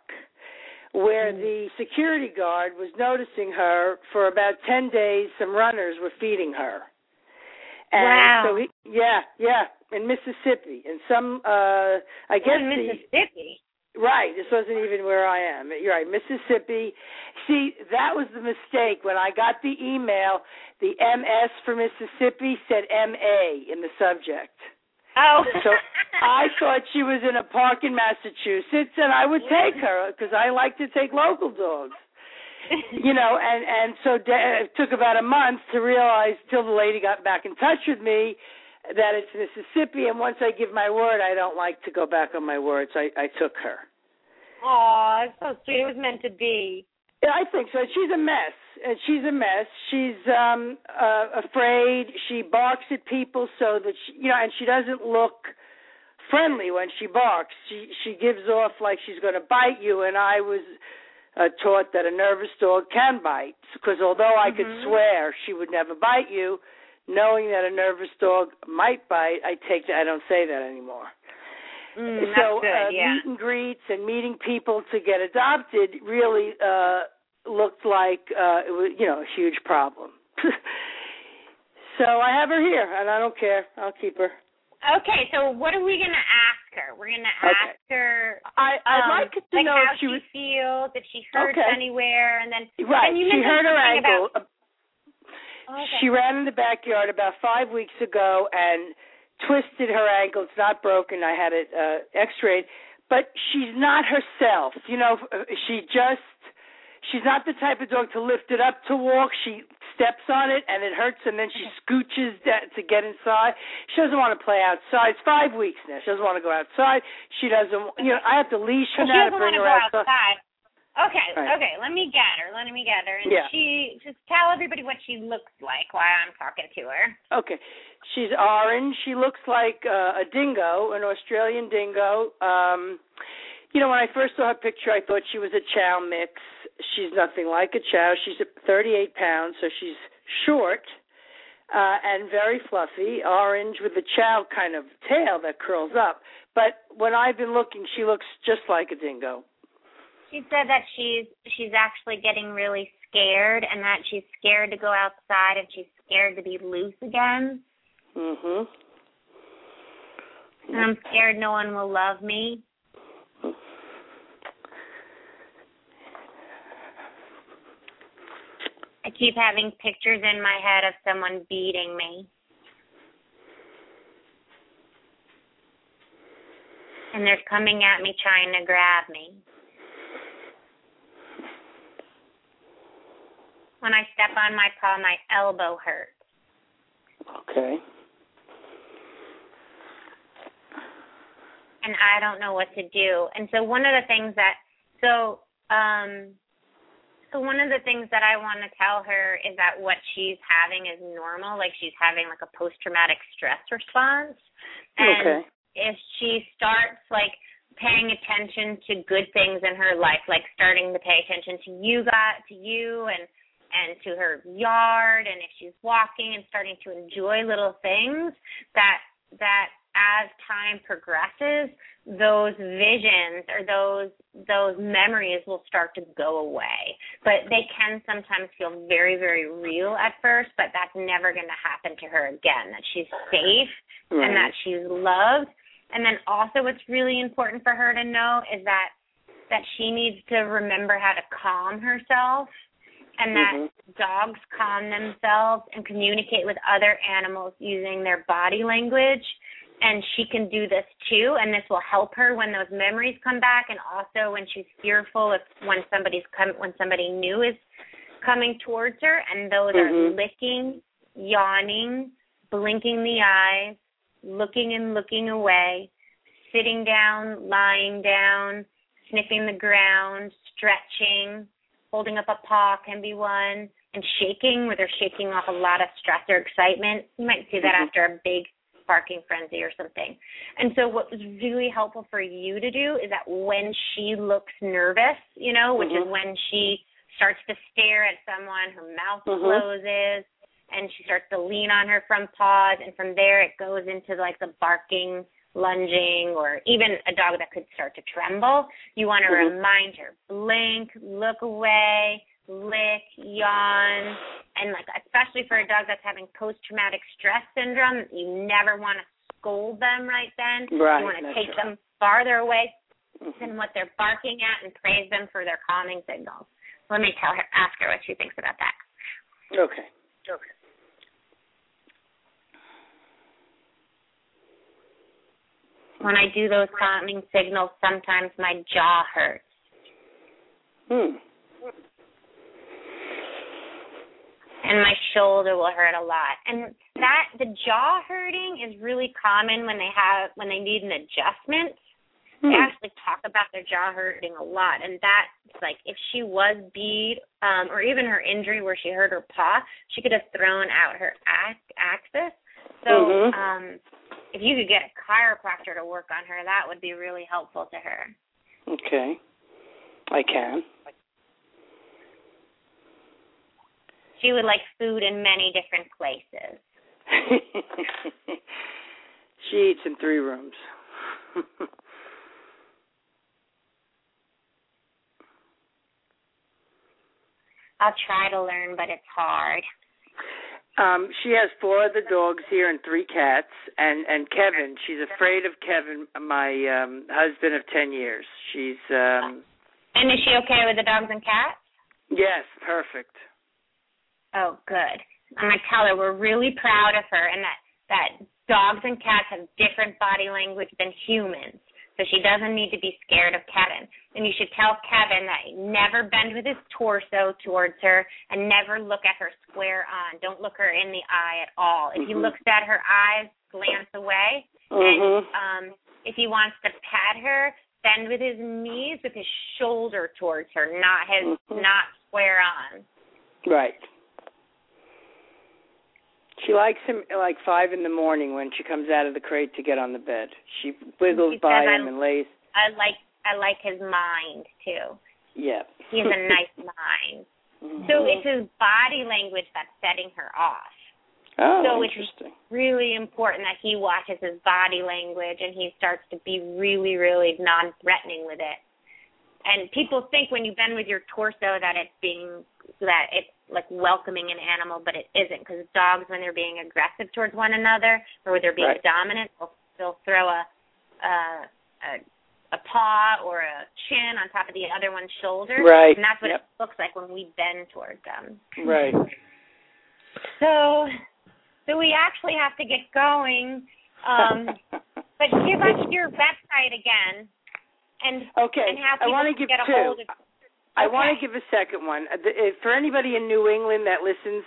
where the security guard was noticing her for about 10 days some runners were feeding her and Wow. so he yeah yeah in mississippi and some uh i guess in Mississippi. Right. This wasn't even where i am. You're right. Mississippi. See that was the mistake. When i got the email the ms for mississippi said ma in the subject. Oh. so I thought she was in a park in Massachusetts, and I would take her because I like to take local dogs. You know, and and so da- it took about a month to realize till the lady got back in touch with me that it's Mississippi. And once I give my word, I don't like to go back on my words. I I took her. Aw, it's so sweet. It was meant to be. Yeah, I think so. She's a mess. And she's a mess. She's um uh afraid. She barks at people so that she, you know, and she doesn't look friendly when she barks. She she gives off like she's going to bite you and I was uh, taught that a nervous dog can bite because although I could Mhm. swear she would never bite you, knowing that a nervous dog might bite, I take that I don't say that anymore Mm, so good, uh, yeah. meet and greets and meeting people to get adopted really uh looked like uh it was you know a huge problem so i have her here and i don't care i'll keep her Okay, so what are we gonna ask her? We're gonna ask her. I I'd um, like to like know how if she was feels, if she hurts Okay. anywhere, and then right. and you She hurt her ankle. About, okay. She ran in the backyard about five weeks ago and twisted her ankle. It's not broken. I had it uh, X-rayed, but she's not herself. You know, she just she's not the type of dog to lift it up to walk. She steps on it and it hurts, and then she scooches to get inside. She doesn't want to play outside. It's five weeks now. She doesn't want to go outside. She doesn't. You know, I have to leash her now to bring her outside. outside. Okay, Right. okay. Let me get her. Let me get her. And Yeah. she just tell everybody what she looks like while I'm talking to her. Okay. She's orange. She looks like uh, a dingo, an Australian dingo. Um you know, when I first saw her picture, I thought she was a chow mix. She's nothing like a chow. She's 38 pounds, so she's short uh, and very fluffy, orange with a chow kind of tail that curls up. But when I've been looking, she looks just like a dingo. She said that she's she's actually getting really scared and that she's scared to go outside and she's scared to be loose again. Mhm. And I'm scared no one will love me. I keep having pictures in my head of someone beating me. And they're coming at me trying to grab me. When I step on my paw, my elbow hurts. Okay. and I don't know what to do. And so one of the things that so um so one of the things that I want to tell her is that what she's having is normal, like she's having like a post traumatic stress response. And Okay. if she starts like paying attention to good things in her life, like starting to pay attention to you got to you and and to her yard and if she's walking and starting to enjoy little things that that as time progresses those visions or those those memories will start to go away. But they can sometimes feel very very real at first but that's never going to happen to her again that she's safe and that she's loved. And then also what's really important for her to know is that that she needs to remember how to calm herself and that Mhm. dogs calm themselves and communicate with other animals using their body language and she can do this too and this will help her when those memories come back and also when she's fearful if when somebody's come when somebody new is coming towards her and those are Mhm. licking yawning blinking the eyes looking and looking away sitting down lying down sniffing the ground stretching holding up a paw can be one and shaking where they're shaking off a lot of stress or excitement you might see that Mhm. after a big barking frenzy or something and so what was really helpful for you to do is that when she looks nervous you know which is Mhm. when she starts to stare at someone her mouth Mhm. closes and she starts to lean on her front paws and from there it goes into like the barking lunging or even a dog that could start to tremble you want to Mhm. remind her blink look away lick yawn and like especially for a dog that's having post traumatic stress syndrome you never want to scold them right then Right, you want to take right. them farther away Mhm. than what they're barking at and praise them for their calming signals let me tell her ask her what she thinks about that Okay. okay when I do those calming signals, sometimes my jaw hurts. Hmm. and my shoulder will hurt a lot. And that the jaw hurting is really common when they have when they need an adjustment. They Hmm. actually talk about their jaw hurting a lot, and that's like if she was beat, um, or even her injury where she hurt her paw, she could have thrown out her ac- axis. So, Mhm. um, if you could get a chiropractor to work on her, that would be really helpful to her. Okay. I can. She would like food in many different places. she eats in three rooms. I'll try to learn, but it's hard. Um, she has four other dogs here and three cats, and and Kevin. She's afraid of Kevin, my um husband of ten years. She's um And is she okay with the dogs and cats? yes, perfect. Oh, good. I'm gonna tell her we're really proud of her and that that dogs and cats have different body language than humans. So she doesn't need to be scared of Kevin. And you should tell Kevin that never bend with his torso towards her and never look at her square on. Don't look her in the eye at all. If he Mhm. looks at her eyes, glance away. Mhm. And um if he wants to pat her, bend with his knees with his shoulder towards her, not his Mhm. not square on. Right. She likes him like five in the morning when she comes out of the crate to get on the bed. She wiggles She by him "I- and lays. I like I like his mind too. Yeah. He has a nice mind. Mhm. So it's his body language that's setting her off. oh, so it's- interesting. Really important that he watches his body language and he starts to be really, really non-threatening with it. And people think when you bend with your torso that it's being that it's like welcoming an animal, but it isn't because dogs, when they're being aggressive towards one another or when they're being Right. dominant, they'll, they'll throw a, a a a paw or a chin on top of the other one's shoulder, Right. and that's what Yep. it looks like when we bend towards them. Right. So, so we actually have to get going. Um, but give us your website again, and okay. and I want to give get a two. I want to give a second one. Uh, uh, For anybody in New England that listens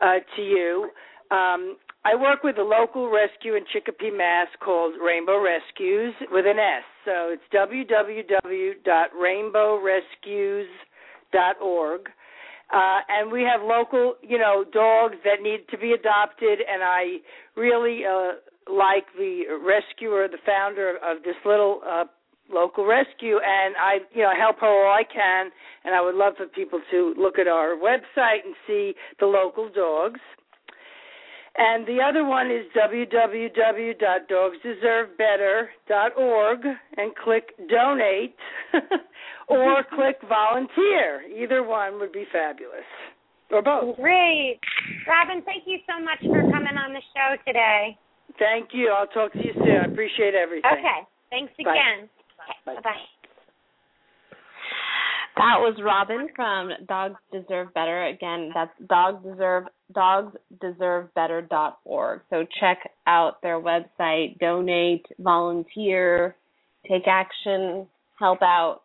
uh, to you, um, I work with a local rescue in Chicopee, Mass called Rainbow Rescues with an S. So it's www.rainbowrescues.org. Uh, and we have local, you know, dogs that need to be adopted, and I really uh, like the rescuer, the founder of this little uh, local rescue, and I, you know, help her all I can. And I would love for people to look at our website and see the local dogs. And the other one is www.dogsdeservebetter.org and click donate or click volunteer. Either one would be fabulous. Or both. Great, Robin. Thank you so much for coming on the show today. Thank you. I'll talk to you soon. I appreciate everything. Okay. Thanks again. Bye. Bye bye. That was Robin from Dogs Deserve Better. Again, that's dogs deserve dogs deserve dogsdeservebetter.org. So check out their website, donate, volunteer, take action, help out,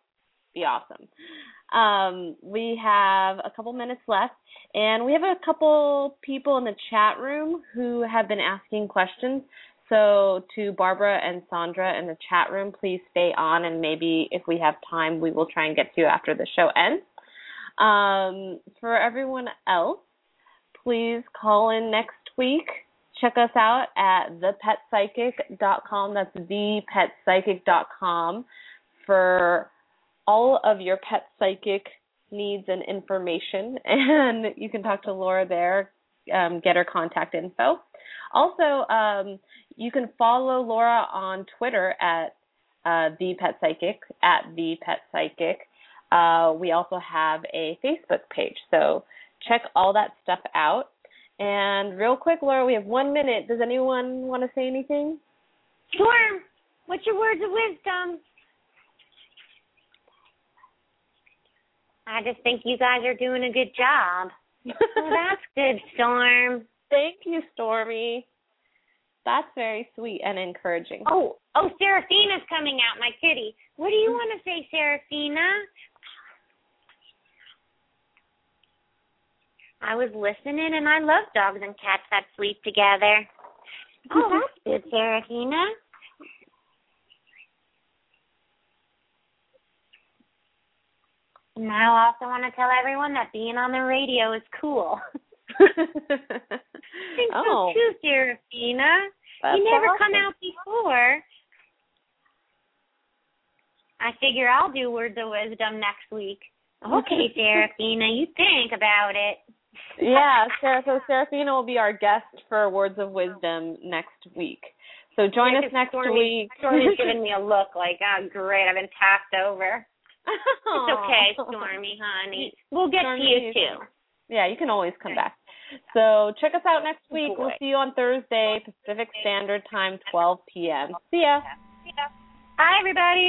be awesome. Um, we have a couple minutes left, and we have a couple people in the chat room who have been asking questions. So, to Barbara and Sandra in the chat room, please stay on, and maybe if we have time, we will try and get to you after the show ends. Um, for everyone else, please call in next week. Check us out at thepetpsychic.com. That's thepetpsychic.com for all of your pet psychic needs and information. And you can talk to Laura there, um, get her contact info. Also, um, you can follow Laura on Twitter at uh, the Pet Psychic at the Pet Psychic. Uh, we also have a Facebook page, so check all that stuff out. And real quick, Laura, we have one minute. Does anyone want to say anything? Storm, what's your words of wisdom? I just think you guys are doing a good job. Well, that's good, Storm. Thank you, Stormy. That's very sweet and encouraging. Oh, oh, Seraphina's coming out, my kitty. What do you want to say, Seraphina? I was listening, and I love dogs and cats that sleep together. Oh, that's oh, good, Seraphina. And I also want to tell everyone that being on the radio is cool. I think oh, so too, Seraphina. That's you never awesome. come out before. I figure I'll do words of wisdom next week. Okay, Seraphina, you think about it. yeah, Sarah, so Seraphina will be our guest for Words of Wisdom next week. So join Yeah, us next Stormy, week. Stormy's giving me a look like, oh, great, I've been passed over. It's okay, Stormy, honey. We'll get Stormy, to you- too. Yeah, you can always come back. So check us out next week. We'll see you on Thursday, Pacific Standard Time, 12 p.m. See ya. Hi, everybody.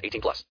18 plus.